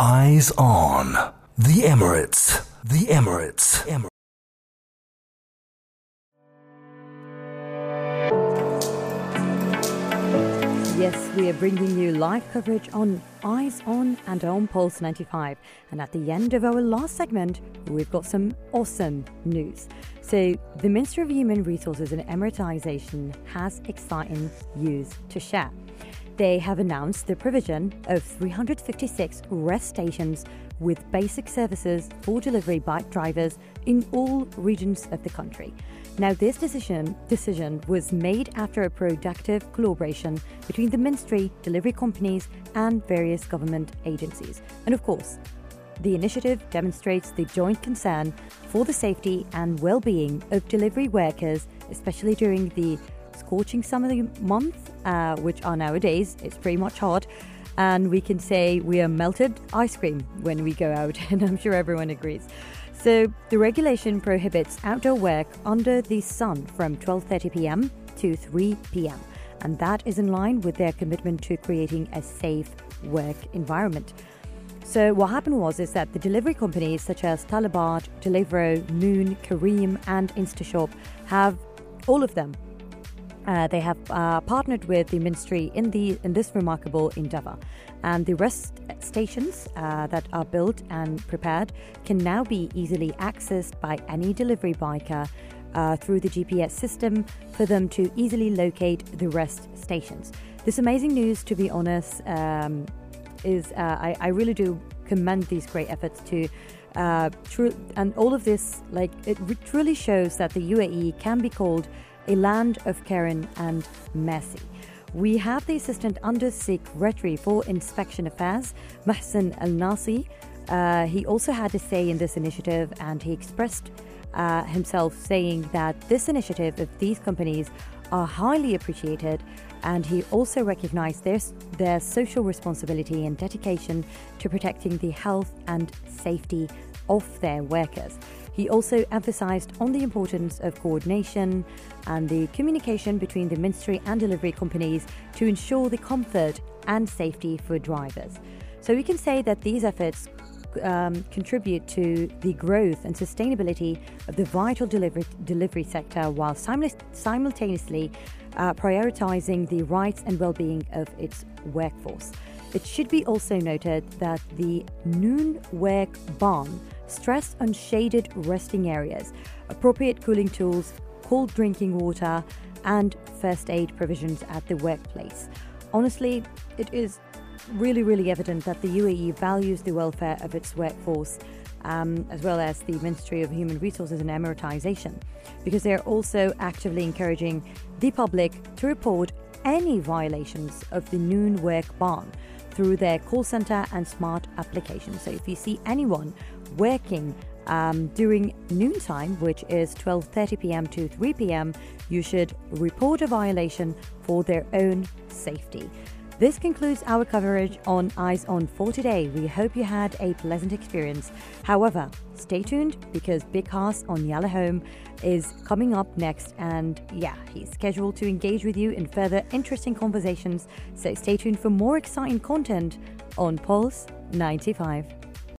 Eyes on the Emirates. The Emirates. Emirates. Yes, we are bringing you live coverage on Eyes On and on Pulse 95. And at the end of our last segment, we've got some awesome news. So, the Ministry of Human Resources and Emiratization has exciting news to share. They have announced the provision of 356 rest stations with basic services for delivery bike drivers in all regions of the country. Now, this decision, decision was made after a productive collaboration between the ministry, delivery companies, and various government agencies. And of course, the initiative demonstrates the joint concern for the safety and well being of delivery workers, especially during the scorching summer months, uh, which are nowadays, it's pretty much hot. And we can say we are melted ice cream when we go out, and I'm sure everyone agrees. So the regulation prohibits outdoor work under the sun from 12:30 p.m. to 3 p.m. and that is in line with their commitment to creating a safe work environment. So what happened was is that the delivery companies such as Talabat, Deliveroo, Noon, Careem and InstaShop have all of them uh, they have uh, partnered with the ministry in the in this remarkable endeavor, and the rest stations uh, that are built and prepared can now be easily accessed by any delivery biker uh, through the GPS system for them to easily locate the rest stations. This amazing news, to be honest, um, is uh, I, I really do commend these great efforts to uh, true and all of this like it truly shows that the UAE can be called a land of Karen and Mercy. We have the Assistant Under Secretary for Inspection Affairs, Mohsen Al Nassi. Uh, he also had a say in this initiative and he expressed uh, himself saying that this initiative of these companies are highly appreciated and he also recognized their, their social responsibility and dedication to protecting the health and safety of their workers. He also emphasized on the importance of coordination and the communication between the ministry and delivery companies to ensure the comfort and safety for drivers. So we can say that these efforts um, contribute to the growth and sustainability of the vital delivery, delivery sector while simultaneously uh, prioritizing the rights and well being of its workforce. It should be also noted that the Noon Work Ban stress on shaded resting areas, appropriate cooling tools, cold drinking water, and first aid provisions at the workplace. Honestly, it is really, really evident that the UAE values the welfare of its workforce. Um, as well as the Ministry of Human Resources and Emiratization, because they're also actively encouraging the public to report any violations of the noon work ban through their call center and smart application. So if you see anyone working um, during noontime, which is 12:30 p.m. to 3 p.m., you should report a violation for their own safety. This concludes our coverage on Eyes On for today. We hope you had a pleasant experience. However, stay tuned because Big Haas on Yalla Home is coming up next. And yeah, he's scheduled to engage with you in further interesting conversations. So stay tuned for more exciting content on Pulse 95.